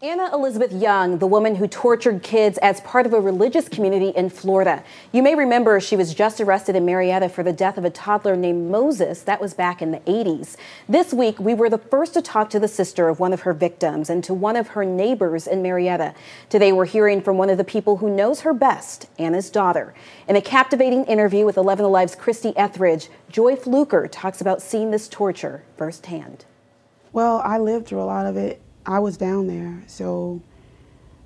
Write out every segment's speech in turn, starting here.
Anna Elizabeth Young, the woman who tortured kids as part of a religious community in Florida. You may remember she was just arrested in Marietta for the death of a toddler named Moses. That was back in the 80s. This week, we were the first to talk to the sister of one of her victims and to one of her neighbors in Marietta. Today, we're hearing from one of the people who knows her best, Anna's daughter. In a captivating interview with 11 Alive's Christy Etheridge, Joy Fluker talks about seeing this torture firsthand. Well, I lived through a lot of it I was down there, so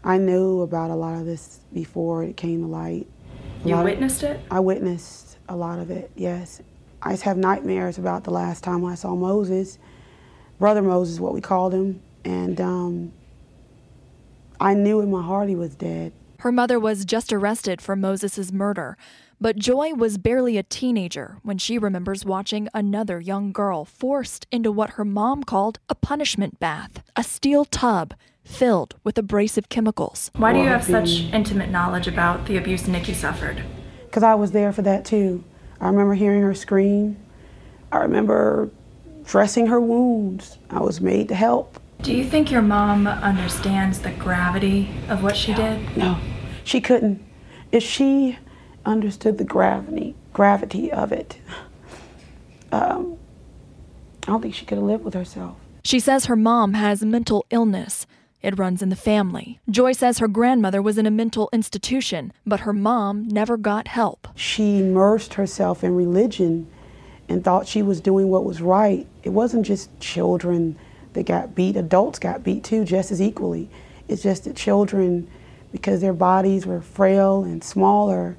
I knew about a lot of this before it came to light. You witnessed it? I witnessed a lot of it, yes. I just have nightmares about the last time I saw Moses, Brother Moses, what we called him, and um, I knew in my heart he was dead. Her mother was just arrested for Moses' murder, but Joy was barely a teenager when she remembers watching another young girl forced into what her mom called a punishment bath, a steel tub filled with abrasive chemicals. Why do you have such intimate knowledge about the abuse Nikki suffered? Because I was there for that too. I remember hearing her scream. I remember dressing her wounds. I was made to help. Do you think your mom understands the gravity of what she did? No, she couldn't. If she understood the gravity gravity of it. Um, I don't think she could have lived with herself. She says her mom has mental illness. It runs in the family. Joy says her grandmother was in a mental institution, but her mom never got help. She immersed herself in religion and thought she was doing what was right. It wasn't just children that got beat, adults got beat too, just as equally. It's just that children, because their bodies were frail and smaller,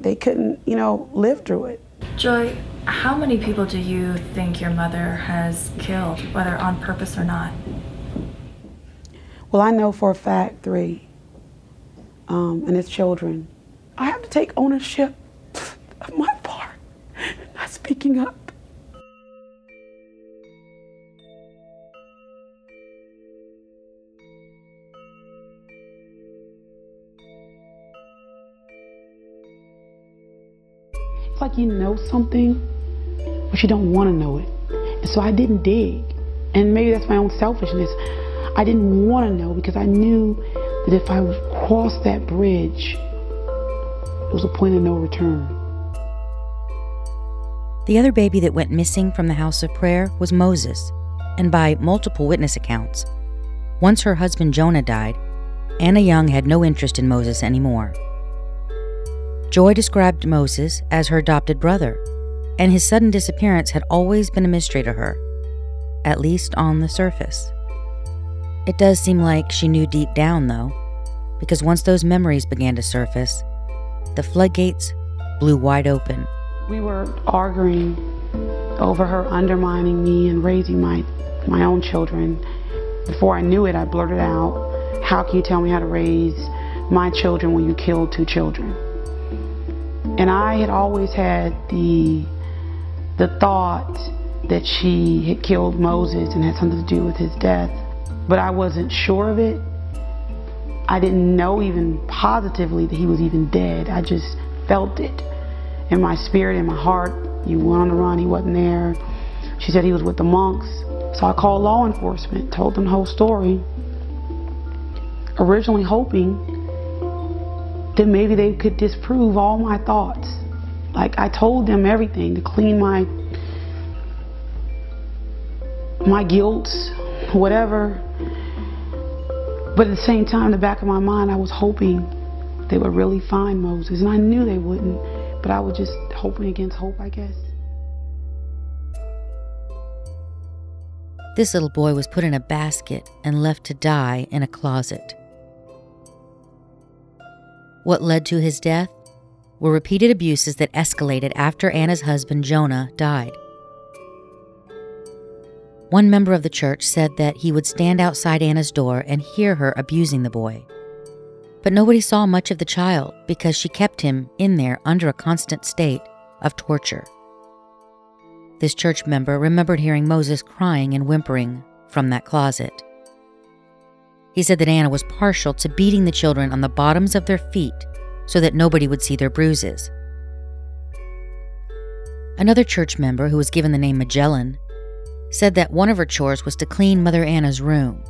they couldn't, you know, live through it. Joy, how many people do you think your mother has killed, whether on purpose or not? Well, I know for a fact three, um, and it's children. I have to take ownership of my part, not speaking up. Like you know something, but you don't want to know it. And so I didn't dig. And maybe that's my own selfishness. I didn't want to know because I knew that if I crossed that bridge, it was a point of no return. The other baby that went missing from the house of prayer was Moses, and by multiple witness accounts. Once her husband Jonah died, Anna Young had no interest in Moses anymore. Joy described Moses as her adopted brother, and his sudden disappearance had always been a mystery to her, at least on the surface. It does seem like she knew deep down, though, because once those memories began to surface, the floodgates blew wide open. We were arguing over her undermining me and raising my, my own children. Before I knew it, I blurted out, How can you tell me how to raise my children when you killed two children? And I had always had the the thought that she had killed Moses and had something to do with his death, but I wasn't sure of it. I didn't know even positively that he was even dead. I just felt it in my spirit, in my heart. You went on the run, he wasn't there. She said he was with the monks. So I called law enforcement, told them the whole story. Originally hoping then maybe they could disprove all my thoughts. Like I told them everything to clean my my guilt, whatever. But at the same time, in the back of my mind, I was hoping they would really find Moses. And I knew they wouldn't, but I was just hoping against hope, I guess. This little boy was put in a basket and left to die in a closet. What led to his death were repeated abuses that escalated after Anna's husband Jonah died. One member of the church said that he would stand outside Anna's door and hear her abusing the boy. But nobody saw much of the child because she kept him in there under a constant state of torture. This church member remembered hearing Moses crying and whimpering from that closet. He said that Anna was partial to beating the children on the bottoms of their feet so that nobody would see their bruises. Another church member, who was given the name Magellan, said that one of her chores was to clean Mother Anna's room.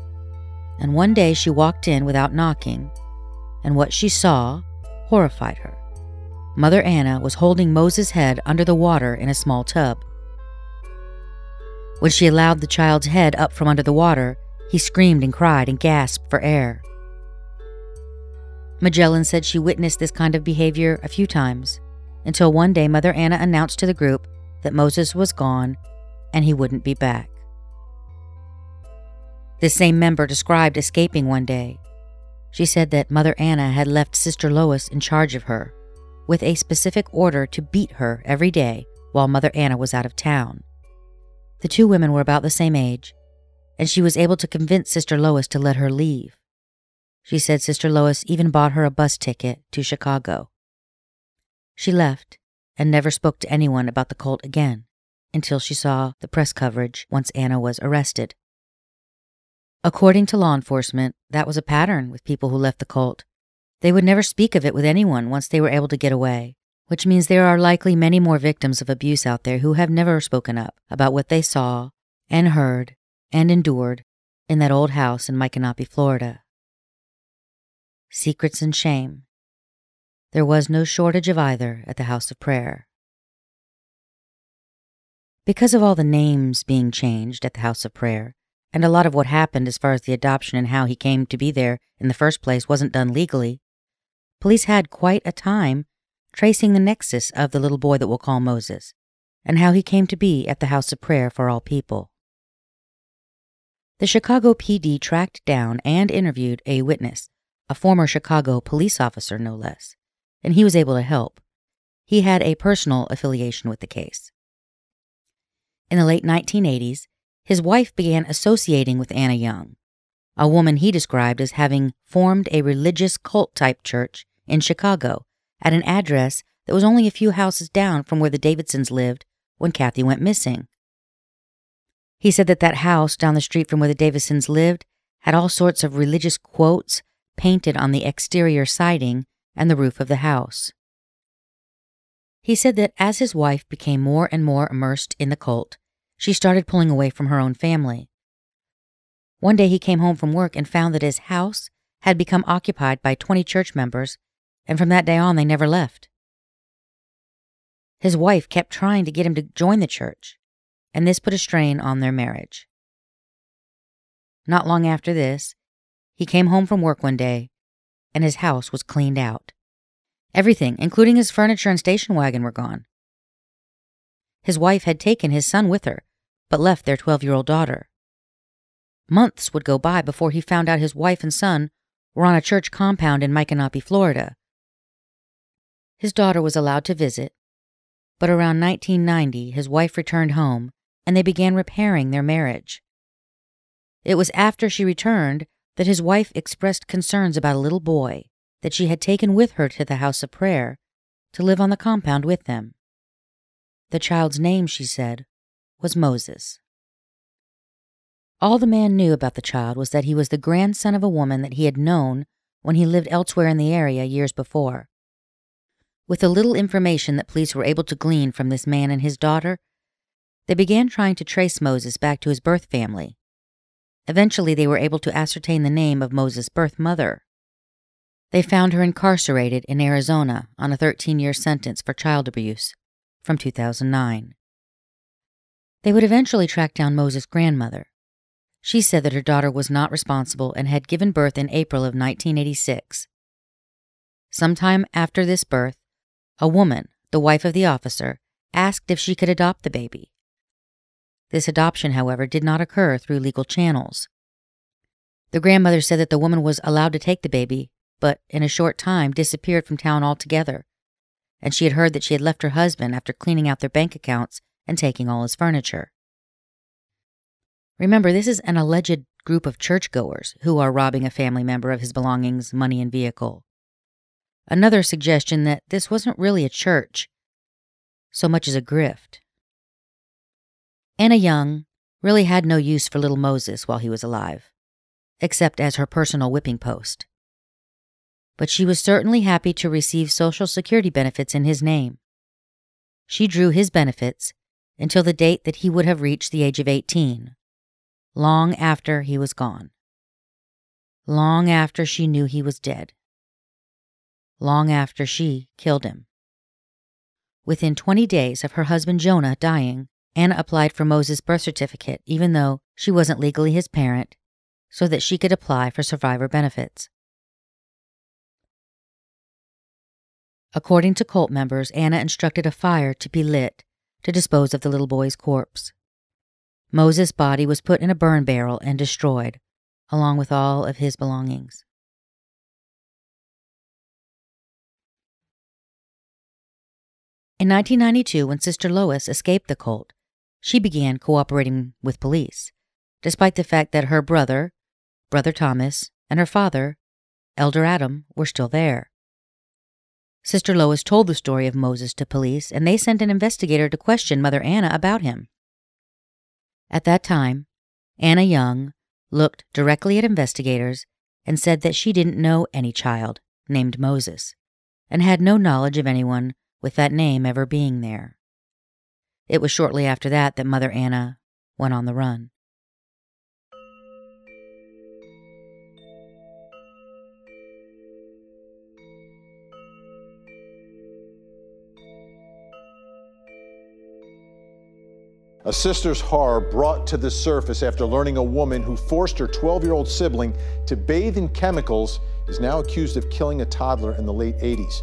and one day she walked in without knocking, and what she saw horrified her. Mother Anna was holding Moses' head under the water in a small tub. When she allowed the child's head up from under the water, he screamed and cried and gasped for air. Magellan said she witnessed this kind of behavior a few times, until one day Mother Anna announced to the group that Moses was gone and he wouldn't be back. This same member described escaping one day. She said that Mother Anna had left Sister Lois in charge of her, with a specific order to beat her every day while Mother Anna was out of town. The two women were about the same age, and she was able to convince Sister Lois to let her leave. She said Sister Lois even bought her a bus ticket to Chicago. She left and never spoke to anyone about the cult again until she saw the press coverage once Anna was arrested. According to law enforcement, that was a pattern with people who left the cult. They would never speak of it with anyone once they were able to get away, which means there are likely many more victims of abuse out there who have never spoken up about what they saw and heard and endured in that old house in Micanopy, Florida. Secrets and shame. There was no shortage of either at the House of Prayer. Because of all the names being changed at the House of Prayer, and a lot of what happened as far as the adoption and how he came to be there in the first place wasn't done legally, police had quite a time tracing the nexus of the little boy that we'll call Moses, and how he came to be at the House of Prayer for all people. The Chicago PD tracked down and interviewed a witness, a former Chicago police officer, no less, and he was able to help. He had a personal affiliation with the case. In the late 1980s, his wife began associating with Anna Young, a woman he described as having formed a religious cult type church in Chicago at an address that was only a few houses down from where the Davidsons lived when Kathy went missing. He said that that house down the street from where the Davisons lived had all sorts of religious quotes painted on the exterior siding and the roof of the house. He said that as his wife became more and more immersed in the cult, she started pulling away from her own family. One day he came home from work and found that his house had become occupied by 20 church members, and from that day on they never left. His wife kept trying to get him to join the church, and this put a strain on their marriage. Not long after this, he came home from work one day, and his house was cleaned out. Everything, including his furniture and station wagon, were gone. His wife had taken his son with her, but left their 12 year old daughter. Months would go by before he found out his wife and son were on a church compound in Micanopy, Florida. His daughter was allowed to visit, but around 1990 his wife returned home and they began repairing their marriage. It was after she returned that his wife expressed concerns about a little boy that she had taken with her to the house of prayer to live on the compound with them. The child's name, she said, was Moses. All the man knew about the child was that he was the grandson of a woman that he had known when he lived elsewhere in the area years before. With the little information that police were able to glean from this man and his daughter, they began trying to trace Moses back to his birth family. Eventually, they were able to ascertain the name of Moses' birth mother. They found her incarcerated in Arizona on a 13 year sentence for child abuse from 2009. They would eventually track down Moses' grandmother. She said that her daughter was not responsible and had given birth in April of 1986. Sometime after this birth, a woman, the wife of the officer, asked if she could adopt the baby. This adoption, however, did not occur through legal channels. The grandmother said that the woman was allowed to take the baby, but in a short time disappeared from town altogether, and she had heard that she had left her husband after cleaning out their bank accounts and taking all his furniture. Remember, this is an alleged group of churchgoers who are robbing a family member of his belongings, money, and vehicle. Another suggestion that this wasn't really a church so much as a grift. Anna Young really had no use for little Moses while he was alive, except as her personal whipping post. But she was certainly happy to receive Social Security benefits in his name. She drew his benefits until the date that he would have reached the age of 18, long after he was gone. long after she knew he was dead, long after she killed him. Within 20 days of her husband Jonah dying, Anna applied for Moses' birth certificate, even though she wasn't legally his parent, so that she could apply for survivor benefits. According to cult members, Anna instructed a fire to be lit to dispose of the little boy's corpse. Moses' body was put in a burn barrel and destroyed, along with all of his belongings. In 1992, when Sister Lois escaped the cult, she began cooperating with police, despite the fact that her brother, Brother Thomas, and her father, Elder Adam, were still there. Sister Lois told the story of Moses to police, and they sent an investigator to question Mother Anna about him. At that time, Anna Young looked directly at investigators and said that she didn't know any child named Moses and had no knowledge of anyone with that name ever being there. It was shortly after that that Mother Anna went on the run. A sister's horror brought to the surface after learning a woman who forced her 12 year old sibling to bathe in chemicals is now accused of killing a toddler in the late 80s.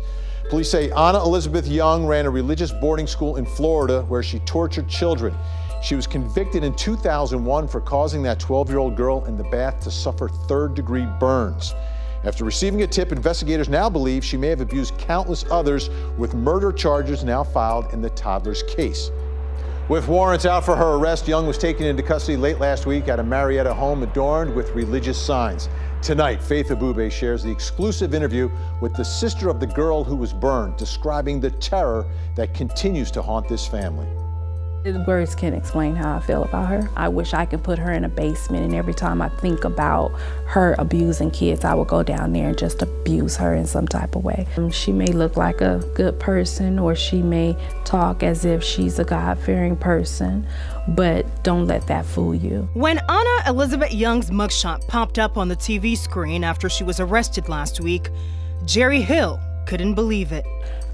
Police say Anna Elizabeth Young ran a religious boarding school in Florida where she tortured children. She was convicted in 2001 for causing that 12 year old girl in the bath to suffer third degree burns. After receiving a tip, investigators now believe she may have abused countless others, with murder charges now filed in the toddler's case. With warrants out for her arrest, Young was taken into custody late last week at a Marietta home adorned with religious signs. Tonight, Faith Abubey shares the exclusive interview with the sister of the girl who was burned, describing the terror that continues to haunt this family. Words can't explain how I feel about her. I wish I could put her in a basement, and every time I think about her abusing kids, I would go down there and just abuse her in some type of way. Um, she may look like a good person, or she may talk as if she's a God fearing person, but don't let that fool you. When Anna Elizabeth Young's mugshot popped up on the TV screen after she was arrested last week, Jerry Hill couldn't believe it.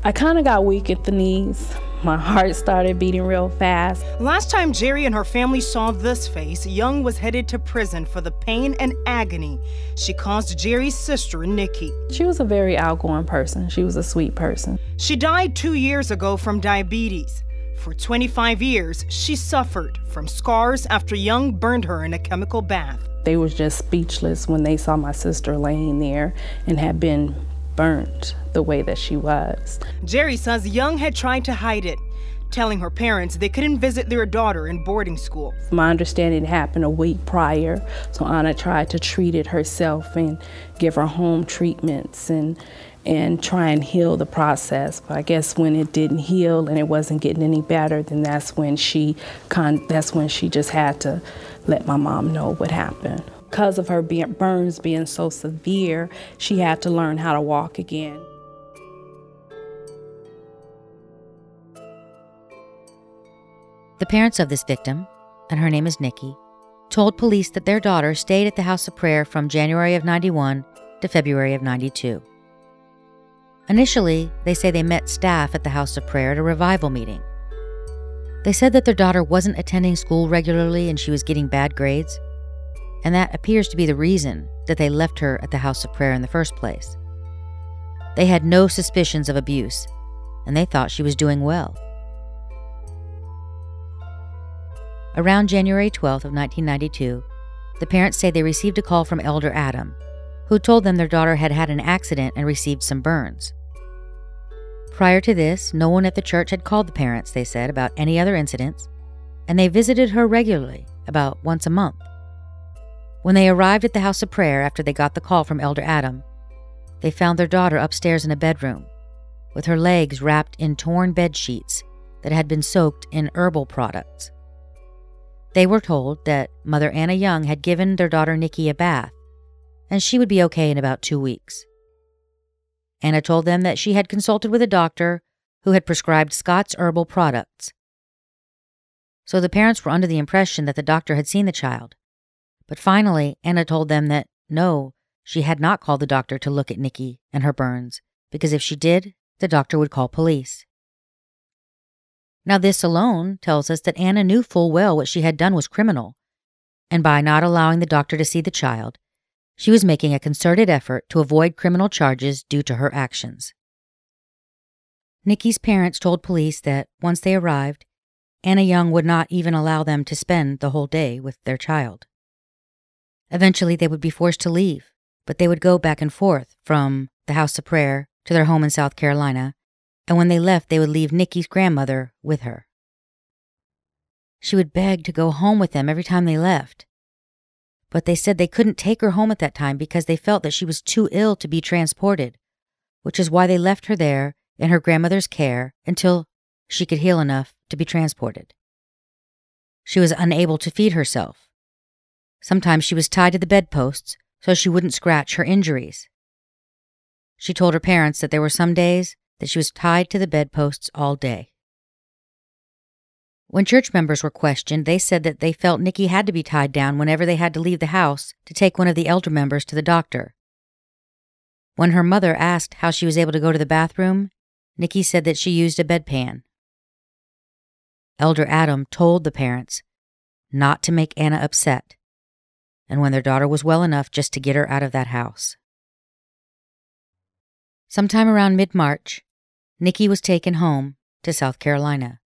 I kind of got weak at the knees. My heart started beating real fast. Last time Jerry and her family saw this face, Young was headed to prison for the pain and agony she caused Jerry's sister, Nikki. She was a very outgoing person. She was a sweet person. She died two years ago from diabetes. For 25 years, she suffered from scars after Young burned her in a chemical bath. They were just speechless when they saw my sister laying there and had been burnt the way that she was. Jerry says Young had tried to hide it, telling her parents they couldn't visit their daughter in boarding school. My understanding happened a week prior, so Anna tried to treat it herself and give her home treatments and and try and heal the process. But I guess when it didn't heal and it wasn't getting any better, then that's when she con- that's when she just had to let my mom know what happened because of her burns being so severe, she had to learn how to walk again. The parents of this victim, and her name is Nikki, told police that their daughter stayed at the house of prayer from January of 91 to February of 92. Initially, they say they met staff at the house of prayer at a revival meeting. They said that their daughter wasn't attending school regularly and she was getting bad grades and that appears to be the reason that they left her at the house of prayer in the first place. They had no suspicions of abuse, and they thought she was doing well. Around January 12th of 1992, the parents say they received a call from Elder Adam, who told them their daughter had had an accident and received some burns. Prior to this, no one at the church had called the parents, they said, about any other incidents, and they visited her regularly, about once a month. When they arrived at the house of prayer after they got the call from Elder Adam, they found their daughter upstairs in a bedroom, with her legs wrapped in torn bed sheets that had been soaked in herbal products. They were told that Mother Anna Young had given their daughter Nikki a bath, and she would be okay in about two weeks. Anna told them that she had consulted with a doctor who had prescribed Scott's herbal products. So the parents were under the impression that the doctor had seen the child but finally, Anna told them that no, she had not called the doctor to look at Nikki and her burns, because if she did, the doctor would call police. Now, this alone tells us that Anna knew full well what she had done was criminal, and by not allowing the doctor to see the child, she was making a concerted effort to avoid criminal charges due to her actions. Nikki's parents told police that once they arrived, Anna Young would not even allow them to spend the whole day with their child. Eventually, they would be forced to leave, but they would go back and forth from the house of prayer to their home in South Carolina, and when they left, they would leave Nikki's grandmother with her. She would beg to go home with them every time they left. But they said they couldn't take her home at that time because they felt that she was too ill to be transported, which is why they left her there in her grandmother's care until she could heal enough to be transported. She was unable to feed herself. Sometimes she was tied to the bedposts so she wouldn't scratch her injuries. She told her parents that there were some days that she was tied to the bedposts all day. When church members were questioned, they said that they felt Nikki had to be tied down whenever they had to leave the house to take one of the elder members to the doctor. When her mother asked how she was able to go to the bathroom, Nikki said that she used a bedpan. Elder Adam told the parents not to make Anna upset, and when their daughter was well enough, just to get her out of that house. Sometime around mid March, Nikki was taken home to South Carolina.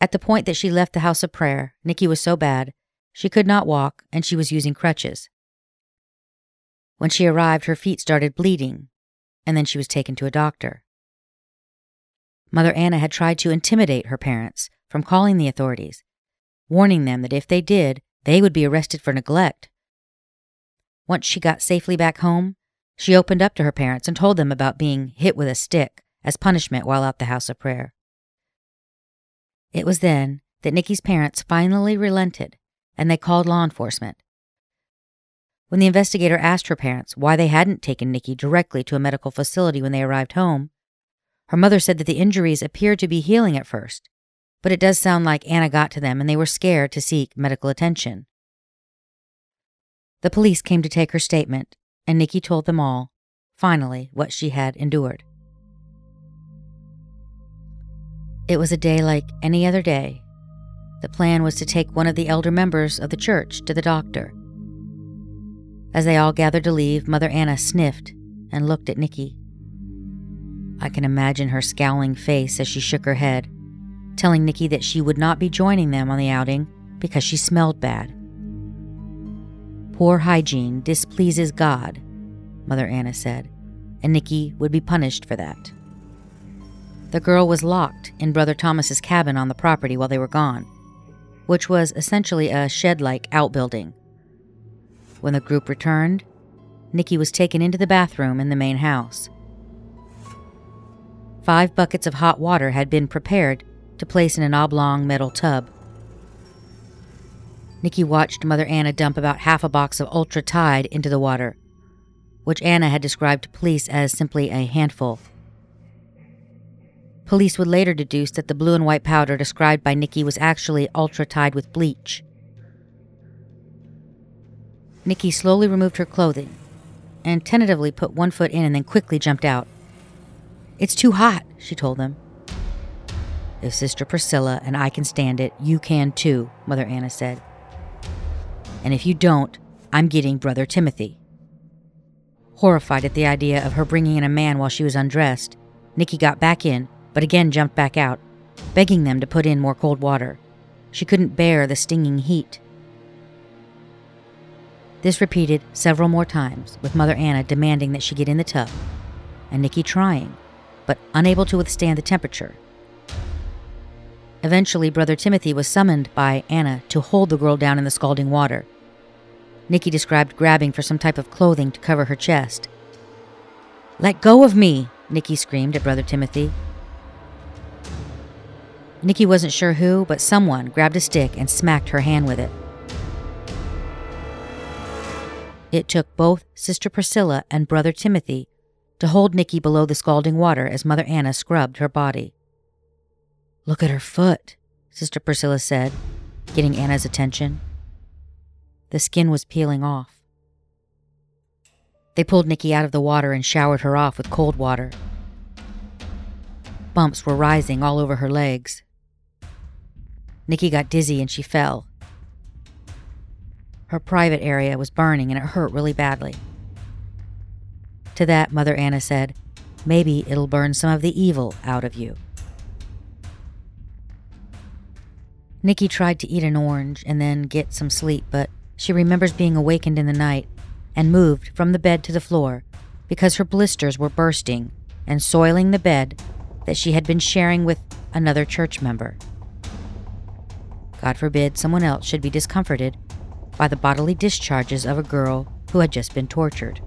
At the point that she left the house of prayer, Nikki was so bad she could not walk and she was using crutches. When she arrived, her feet started bleeding, and then she was taken to a doctor. Mother Anna had tried to intimidate her parents from calling the authorities, warning them that if they did, they would be arrested for neglect. Once she got safely back home, she opened up to her parents and told them about being hit with a stick as punishment while at the house of prayer. It was then that Nikki's parents finally relented and they called law enforcement. When the investigator asked her parents why they hadn't taken Nikki directly to a medical facility when they arrived home, her mother said that the injuries appeared to be healing at first, but it does sound like Anna got to them and they were scared to seek medical attention. The police came to take her statement, and Nikki told them all, finally, what she had endured. It was a day like any other day. The plan was to take one of the elder members of the church to the doctor. As they all gathered to leave, Mother Anna sniffed and looked at Nikki. I can imagine her scowling face as she shook her head, telling Nikki that she would not be joining them on the outing because she smelled bad. Poor hygiene displeases God, Mother Anna said, and Nikki would be punished for that. The girl was locked in Brother Thomas's cabin on the property while they were gone, which was essentially a shed-like outbuilding. When the group returned, Nikki was taken into the bathroom in the main house. Five buckets of hot water had been prepared to place in an oblong metal tub. Nikki watched Mother Anna dump about half a box of Ultra Tide into the water, which Anna had described to police as simply a handful. Police would later deduce that the blue and white powder described by Nikki was actually ultra Tide with bleach. Nikki slowly removed her clothing and tentatively put one foot in and then quickly jumped out. It's too hot, she told them. If Sister Priscilla and I can stand it, you can too, Mother Anna said. And if you don't, I'm getting Brother Timothy. Horrified at the idea of her bringing in a man while she was undressed, Nikki got back in but again jumped back out, begging them to put in more cold water. She couldn't bear the stinging heat. This repeated several more times, with Mother Anna demanding that she get in the tub, and Nikki trying, but unable to withstand the temperature. Eventually, Brother Timothy was summoned by Anna to hold the girl down in the scalding water. Nikki described grabbing for some type of clothing to cover her chest. Let go of me, Nikki screamed at Brother Timothy, Nikki wasn't sure who, but someone grabbed a stick and smacked her hand with it. It took both Sister Priscilla and Brother Timothy to hold Nikki below the scalding water as Mother Anna scrubbed her body. Look at her foot, Sister Priscilla said, getting Anna's attention. The skin was peeling off. They pulled Nikki out of the water and showered her off with cold water. Bumps were rising all over her legs. Nikki got dizzy and she fell. Her private area was burning and it hurt really badly. To that, Mother Anna said, Maybe it'll burn some of the evil out of you. Nikki tried to eat an orange and then get some sleep, but she remembers being awakened in the night and moved from the bed to the floor because her blisters were bursting and soiling the bed that she had been sharing with another church member. God forbid someone else should be discomforted by the bodily discharges of a girl who had just been tortured.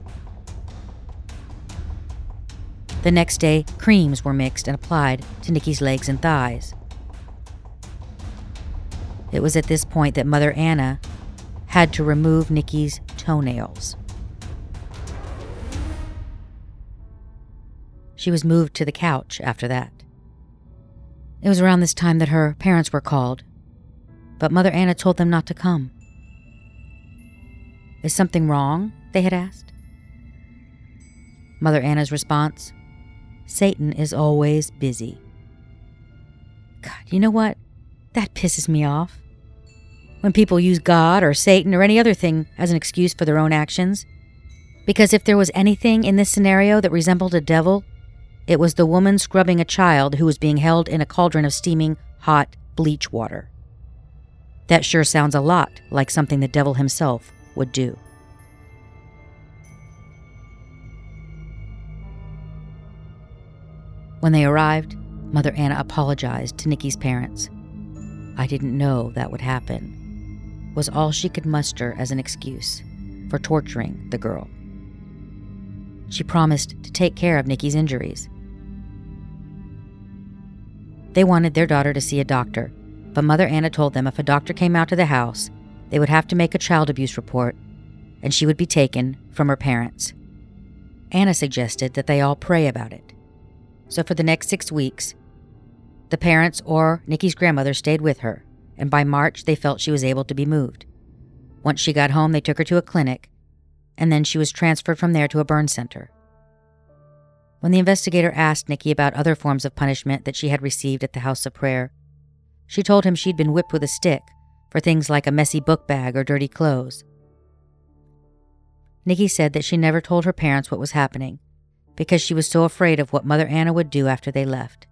The next day, creams were mixed and applied to Nikki's legs and thighs. It was at this point that Mother Anna had to remove Nikki's toenails. She was moved to the couch after that. It was around this time that her parents were called, but Mother Anna told them not to come. Is something wrong? They had asked. Mother Anna's response Satan is always busy. God, you know what? That pisses me off. When people use God or Satan or any other thing as an excuse for their own actions. Because if there was anything in this scenario that resembled a devil, it was the woman scrubbing a child who was being held in a cauldron of steaming, hot bleach water. That sure sounds a lot like something the devil himself would do. When they arrived, Mother Anna apologized to Nikki's parents. I didn't know that would happen, was all she could muster as an excuse for torturing the girl. She promised to take care of Nikki's injuries they wanted their daughter to see a doctor, but Mother Anna told them if a doctor came out to the house, they would have to make a child abuse report, and she would be taken from her parents. Anna suggested that they all pray about it. So for the next six weeks, the parents or Nikki's grandmother stayed with her, and by March they felt she was able to be moved. Once she got home, they took her to a clinic, and then she was transferred from there to a burn center. When the investigator asked Nikki about other forms of punishment that she had received at the house of prayer, she told him she'd been whipped with a stick for things like a messy book bag or dirty clothes. Nikki said that she never told her parents what was happening because she was so afraid of what Mother Anna would do after they left.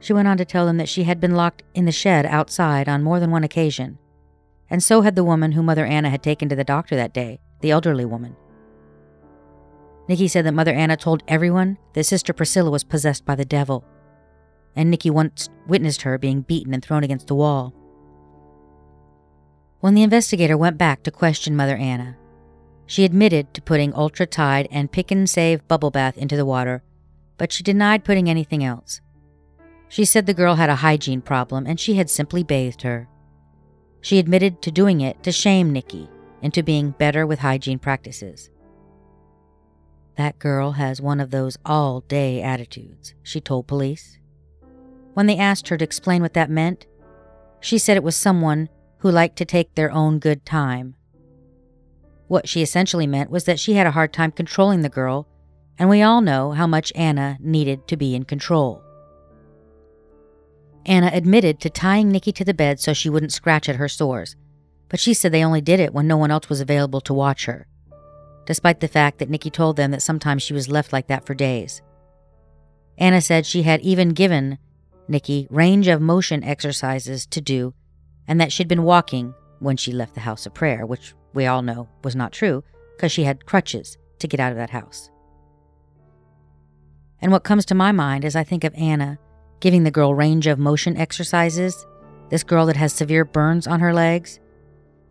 She went on to tell them that she had been locked in the shed outside on more than one occasion, and so had the woman who Mother Anna had taken to the doctor that day, the elderly woman. Nikki said that Mother Anna told everyone that Sister Priscilla was possessed by the devil, and Nikki once witnessed her being beaten and thrown against the wall. When the investigator went back to question Mother Anna, she admitted to putting Ultra Tide and Pick and Save bubble bath into the water, but she denied putting anything else. She said the girl had a hygiene problem and she had simply bathed her. She admitted to doing it to shame Nikki into being better with hygiene practices. That girl has one of those all day attitudes, she told police. When they asked her to explain what that meant, she said it was someone who liked to take their own good time. What she essentially meant was that she had a hard time controlling the girl, and we all know how much Anna needed to be in control. Anna admitted to tying Nikki to the bed so she wouldn't scratch at her sores, but she said they only did it when no one else was available to watch her despite the fact that Nikki told them that sometimes she was left like that for days. Anna said she had even given Nikki range of motion exercises to do and that she'd been walking when she left the house of prayer, which we all know was not true because she had crutches to get out of that house. And what comes to my mind as I think of Anna giving the girl range of motion exercises, this girl that has severe burns on her legs,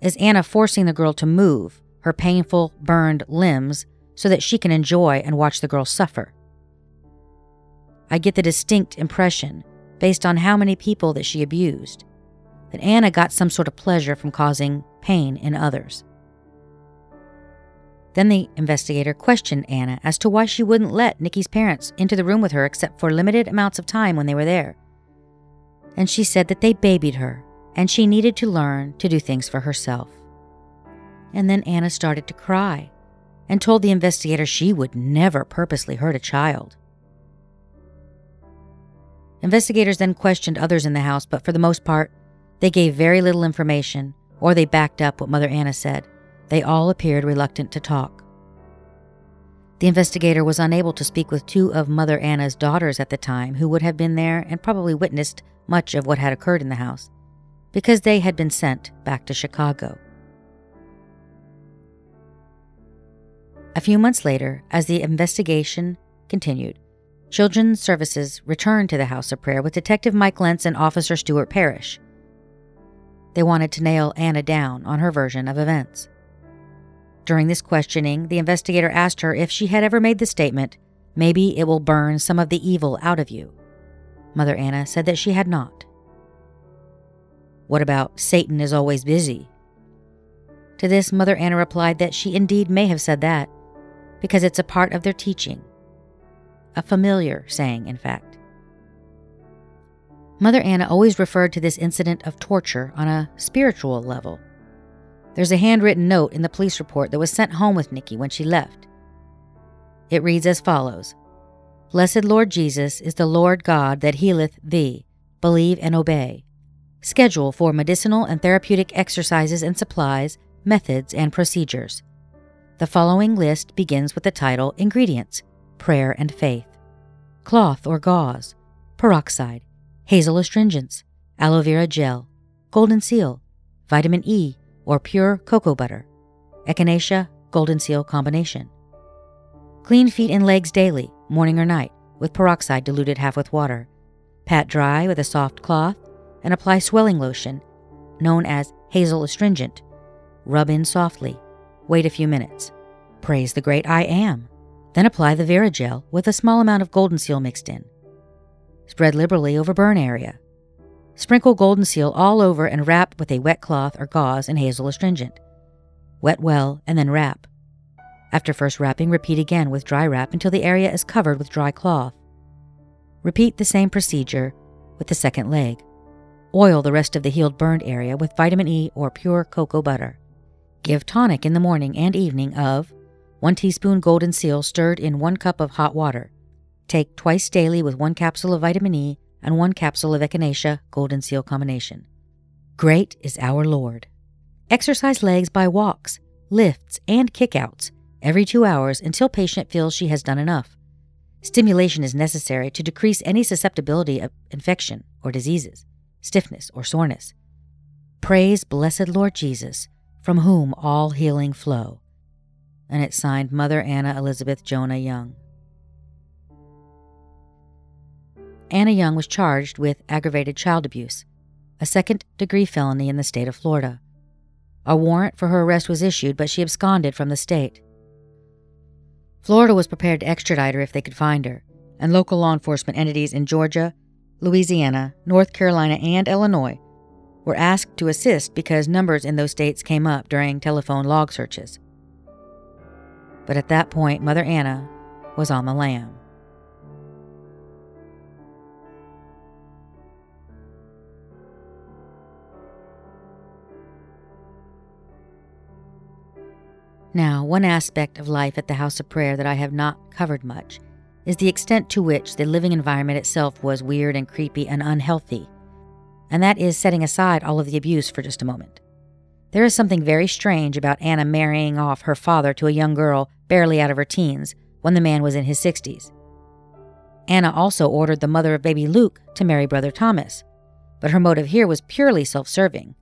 is Anna forcing the girl to move her painful, burned limbs so that she can enjoy and watch the girl suffer. I get the distinct impression, based on how many people that she abused, that Anna got some sort of pleasure from causing pain in others. Then the investigator questioned Anna as to why she wouldn't let Nikki's parents into the room with her except for limited amounts of time when they were there. And she said that they babied her and she needed to learn to do things for herself. And then Anna started to cry and told the investigator she would never purposely hurt a child. Investigators then questioned others in the house, but for the most part, they gave very little information or they backed up what Mother Anna said. They all appeared reluctant to talk. The investigator was unable to speak with two of Mother Anna's daughters at the time who would have been there and probably witnessed much of what had occurred in the house, because they had been sent back to Chicago. A few months later, as the investigation continued, Children's Services returned to the House of Prayer with Detective Mike Lentz and Officer Stuart Parrish. They wanted to nail Anna down on her version of events. During this questioning, the investigator asked her if she had ever made the statement, Maybe it will burn some of the evil out of you. Mother Anna said that she had not. What about Satan is always busy? To this, Mother Anna replied that she indeed may have said that, because it's a part of their teaching. A familiar saying, in fact. Mother Anna always referred to this incident of torture on a spiritual level. There's a handwritten note in the police report that was sent home with Nikki when she left. It reads as follows Blessed Lord Jesus is the Lord God that healeth thee. Believe and obey. Schedule for medicinal and therapeutic exercises and supplies, methods, and procedures. The following list begins with the title Ingredients Prayer and Faith. Cloth or gauze, peroxide, hazel astringents, aloe vera gel, golden seal, vitamin E, or pure cocoa butter, echinacea golden seal combination. Clean feet and legs daily, morning or night, with peroxide diluted half with water. Pat dry with a soft cloth and apply swelling lotion, known as hazel astringent. Rub in softly. Wait a few minutes. Praise the great I am. Then apply the Vera gel with a small amount of golden seal mixed in. Spread liberally over burn area. Sprinkle golden seal all over and wrap with a wet cloth or gauze and hazel astringent. Wet well and then wrap. After first wrapping, repeat again with dry wrap until the area is covered with dry cloth. Repeat the same procedure with the second leg. Oil the rest of the healed burned area with vitamin E or pure cocoa butter. Give tonic in the morning and evening of 1 teaspoon golden seal stirred in 1 cup of hot water. Take twice daily with 1 capsule of vitamin E and one capsule of echinacea golden seal combination. Great is our Lord. Exercise legs by walks, lifts, and kickouts every two hours until patient feels she has done enough. Stimulation is necessary to decrease any susceptibility of infection or diseases, stiffness or soreness. Praise blessed Lord Jesus, from whom all healing flow. And it's signed Mother Anna Elizabeth Jonah Young. Anna Young was charged with aggravated child abuse, a second degree felony in the state of Florida. A warrant for her arrest was issued, but she absconded from the state. Florida was prepared to extradite her if they could find her, and local law enforcement entities in Georgia, Louisiana, North Carolina, and Illinois were asked to assist because numbers in those states came up during telephone log searches. But at that point, Mother Anna was on the lam. Now, one aspect of life at the House of Prayer that I have not covered much is the extent to which the living environment itself was weird and creepy and unhealthy. And that is setting aside all of the abuse for just a moment. There is something very strange about Anna marrying off her father to a young girl barely out of her teens when the man was in his 60s. Anna also ordered the mother of baby Luke to marry brother Thomas, but her motive here was purely self serving.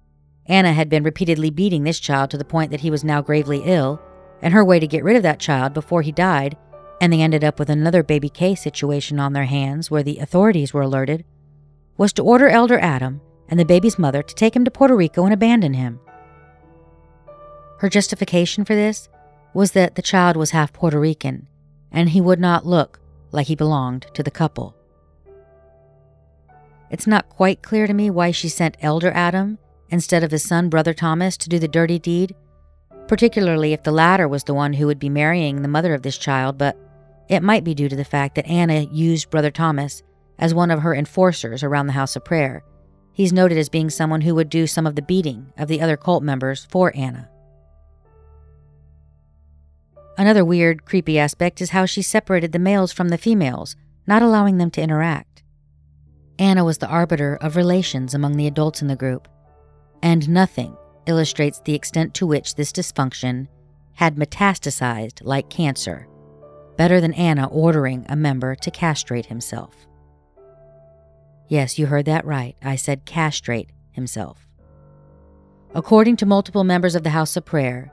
Anna had been repeatedly beating this child to the point that he was now gravely ill, and her way to get rid of that child before he died, and they ended up with another baby K situation on their hands where the authorities were alerted, was to order Elder Adam and the baby's mother to take him to Puerto Rico and abandon him. Her justification for this was that the child was half Puerto Rican and he would not look like he belonged to the couple. It's not quite clear to me why she sent Elder Adam instead of his son, Brother Thomas, to do the dirty deed, particularly if the latter was the one who would be marrying the mother of this child, but it might be due to the fact that Anna used Brother Thomas as one of her enforcers around the house of prayer. He's noted as being someone who would do some of the beating of the other cult members for Anna. Another weird, creepy aspect is how she separated the males from the females, not allowing them to interact. Anna was the arbiter of relations among the adults in the group, and nothing illustrates the extent to which this dysfunction had metastasized like cancer, better than Anna ordering a member to castrate himself. Yes, you heard that right. I said castrate himself. According to multiple members of the House of Prayer,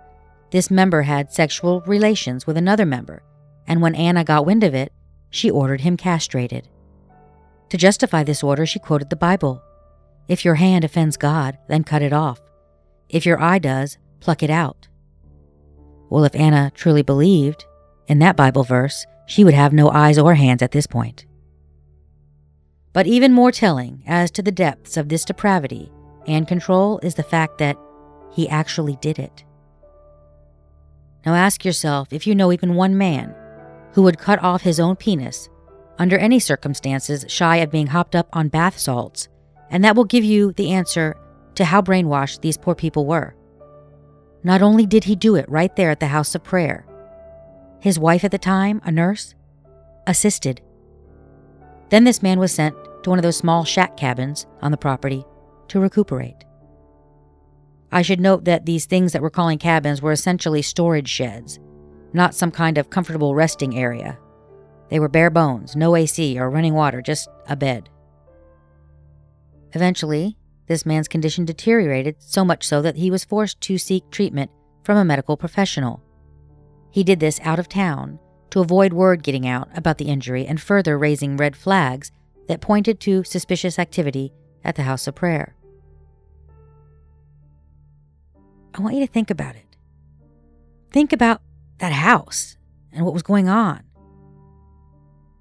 this member had sexual relations with another member, and when Anna got wind of it, she ordered him castrated. To justify this order, she quoted the Bible If your hand offends God, then cut it off. If your eye does, pluck it out. Well, if Anna truly believed in that Bible verse, she would have no eyes or hands at this point. But even more telling as to the depths of this depravity and control is the fact that he actually did it. Now ask yourself if you know even one man who would cut off his own penis under any circumstances shy of being hopped up on bath salts, and that will give you the answer to how brainwashed these poor people were. Not only did he do it right there at the house of prayer, his wife at the time, a nurse, assisted. Then this man was sent to one of those small shack cabins on the property to recuperate. I should note that these things that we're calling cabins were essentially storage sheds, not some kind of comfortable resting area. They were bare bones, no AC or running water, just a bed. Eventually, this man's condition deteriorated so much so that he was forced to seek treatment from a medical professional. He did this out of town to avoid word getting out about the injury and further raising red flags that pointed to suspicious activity at the house of prayer. I want you to think about it. Think about that house and what was going on.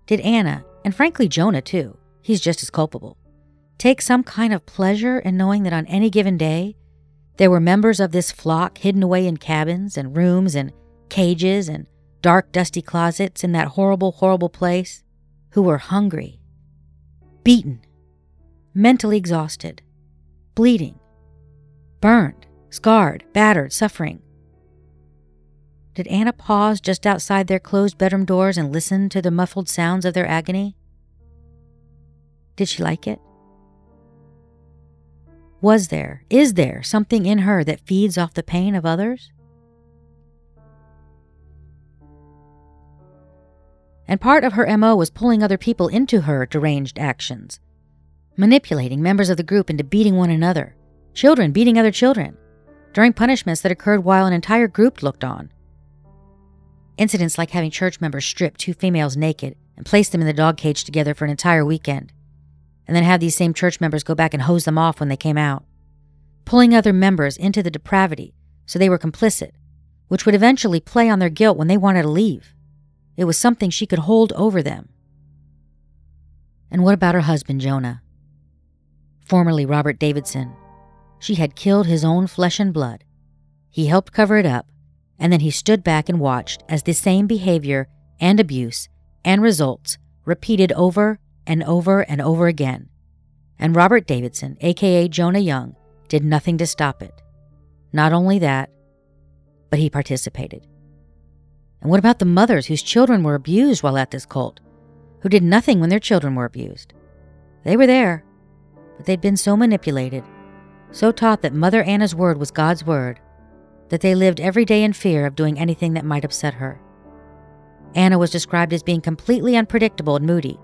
Did Anna, and frankly Jonah too, he's just as culpable, take some kind of pleasure in knowing that on any given day, there were members of this flock hidden away in cabins and rooms and cages and dark, dusty closets in that horrible, horrible place who were hungry, beaten, mentally exhausted, bleeding, burned, scarred, battered, suffering. Did Anna pause just outside their closed bedroom doors and listen to the muffled sounds of their agony? Did she like it? Was there, is there, something in her that feeds off the pain of others? And part of her MO was pulling other people into her deranged actions, manipulating members of the group into beating one another, children beating other children, during punishments that occurred while an entire group looked on. Incidents like having church members strip two females naked and place them in the dog cage together for an entire weekend, and then have these same church members go back and hose them off when they came out. Pulling other members into the depravity so they were complicit, which would eventually play on their guilt when they wanted to leave. It was something she could hold over them. And what about her husband, Jonah? Formerly Robert Davidson, she had killed his own flesh and blood. He helped cover it up, and then he stood back and watched as the same behavior and abuse and results repeated over and over and over again. And Robert Davidson, aka Jonah Young, did nothing to stop it. Not only that, but he participated. And what about the mothers whose children were abused while at this cult, who did nothing when their children were abused? They were there, but they'd been so manipulated so taught that Mother Anna's word was God's word, that they lived every day in fear of doing anything that might upset her. Anna was described as being completely unpredictable and moody.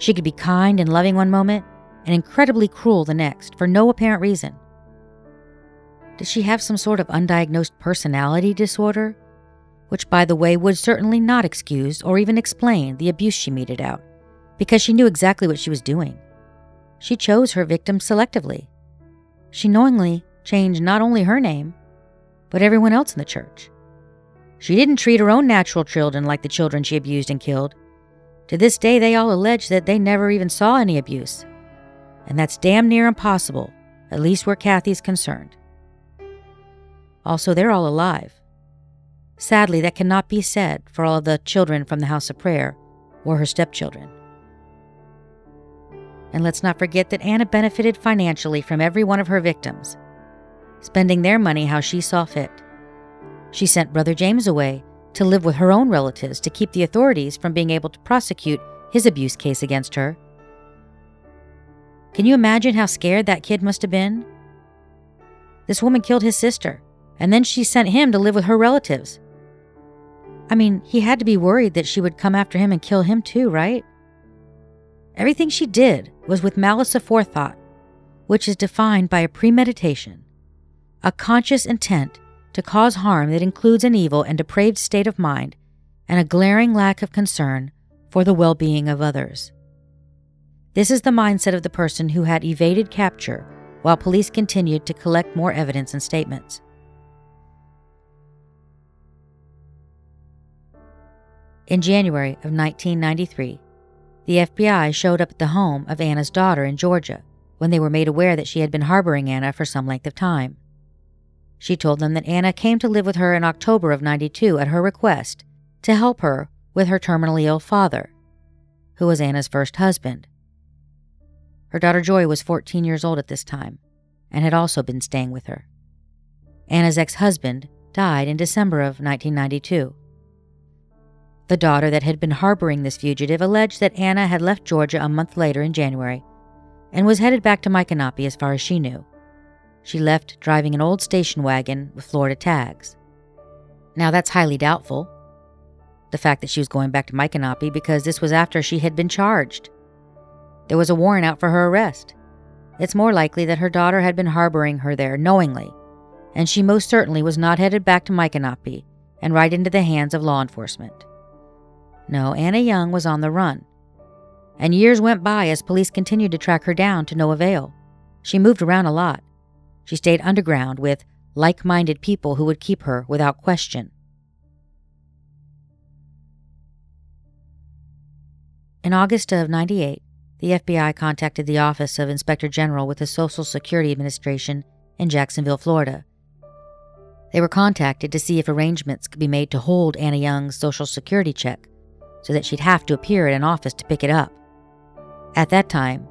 She could be kind and loving one moment and incredibly cruel the next for no apparent reason. Did she have some sort of undiagnosed personality disorder? Which, by the way, would certainly not excuse or even explain the abuse she meted out, because she knew exactly what she was doing. She chose her victims selectively she knowingly changed not only her name, but everyone else in the church. She didn't treat her own natural children like the children she abused and killed. To this day, they all allege that they never even saw any abuse. And that's damn near impossible, at least where Kathy's concerned. Also, they're all alive. Sadly, that cannot be said for all of the children from the House of Prayer or her stepchildren. And let's not forget that Anna benefited financially from every one of her victims, spending their money how she saw fit. She sent Brother James away to live with her own relatives to keep the authorities from being able to prosecute his abuse case against her. Can you imagine how scared that kid must have been? This woman killed his sister, and then she sent him to live with her relatives. I mean, he had to be worried that she would come after him and kill him too, right? Everything she did was with malice aforethought, which is defined by a premeditation, a conscious intent to cause harm that includes an evil and depraved state of mind and a glaring lack of concern for the well being of others. This is the mindset of the person who had evaded capture while police continued to collect more evidence and statements. In January of 1993, the FBI showed up at the home of Anna's daughter in Georgia when they were made aware that she had been harboring Anna for some length of time. She told them that Anna came to live with her in October of 92 at her request to help her with her terminally ill father, who was Anna's first husband. Her daughter Joy was 14 years old at this time and had also been staying with her. Anna's ex husband died in December of 1992. The daughter that had been harboring this fugitive alleged that Anna had left Georgia a month later in January and was headed back to Micanopy as far as she knew. She left driving an old station wagon with Florida tags. Now, that's highly doubtful. The fact that she was going back to Micanopy because this was after she had been charged. There was a warrant out for her arrest. It's more likely that her daughter had been harboring her there knowingly, and she most certainly was not headed back to Micanopy and right into the hands of law enforcement. No, Anna Young was on the run. And years went by as police continued to track her down to no avail. She moved around a lot. She stayed underground with like minded people who would keep her without question. In August of 98, the FBI contacted the Office of Inspector General with the Social Security Administration in Jacksonville, Florida. They were contacted to see if arrangements could be made to hold Anna Young's Social Security check so that she'd have to appear at an office to pick it up. At that time,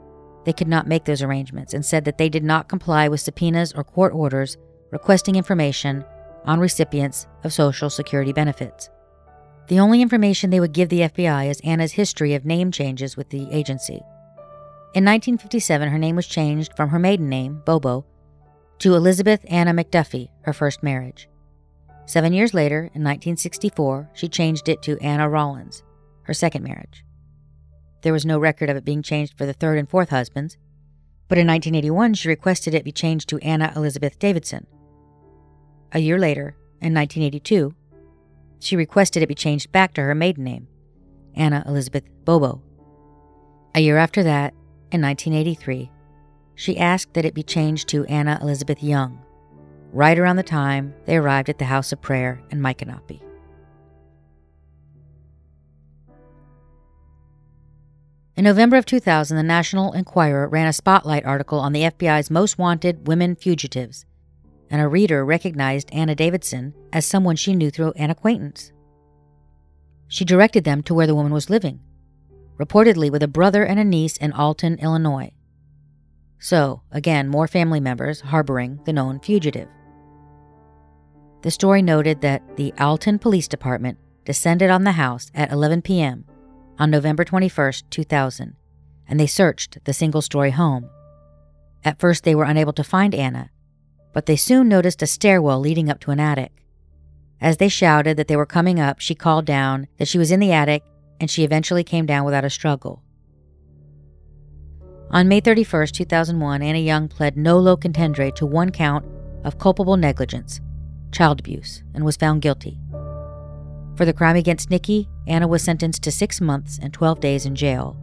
they could not make those arrangements and said that they did not comply with subpoenas or court orders requesting information on recipients of Social Security benefits. The only information they would give the FBI is Anna's history of name changes with the agency. In 1957, her name was changed from her maiden name, Bobo, to Elizabeth Anna McDuffie, her first marriage. Seven years later, in 1964, she changed it to Anna Rollins, her second marriage. There was no record of it being changed for the third and fourth husbands, but in 1981 she requested it be changed to Anna Elizabeth Davidson. A year later, in 1982, she requested it be changed back to her maiden name, Anna Elizabeth Bobo. A year after that, in 1983, she asked that it be changed to Anna Elizabeth Young, right around the time they arrived at the House of Prayer in Micanopy. In November of 2000, the National Enquirer ran a spotlight article on the FBI's most wanted women fugitives, and a reader recognized Anna Davidson as someone she knew through an acquaintance. She directed them to where the woman was living, reportedly with a brother and a niece in Alton, Illinois. So, again, more family members harboring the known fugitive. The story noted that the Alton Police Department descended on the house at 11 p.m on November 21, 2000, and they searched the single story home. At first, they were unable to find Anna, but they soon noticed a stairwell leading up to an attic. As they shouted that they were coming up, she called down that she was in the attic, and she eventually came down without a struggle. On May 31, 2001, Anna Young pled nolo contendere to one count of culpable negligence, child abuse, and was found guilty. For the crime against Nikki, Anna was sentenced to six months and 12 days in jail.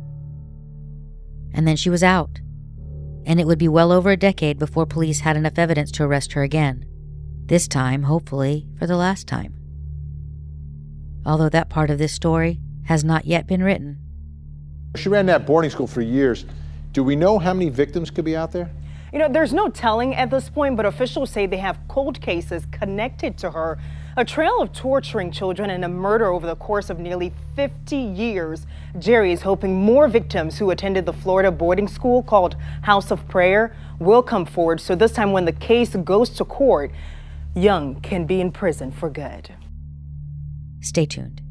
And then she was out. And it would be well over a decade before police had enough evidence to arrest her again. This time, hopefully, for the last time. Although that part of this story has not yet been written. She ran that boarding school for years. Do we know how many victims could be out there? You know, there's no telling at this point, but officials say they have cold cases connected to her a trail of torturing children and a murder over the course of nearly 50 years. Jerry is hoping more victims who attended the Florida boarding school called House of Prayer will come forward. So this time when the case goes to court, Young can be in prison for good. Stay tuned.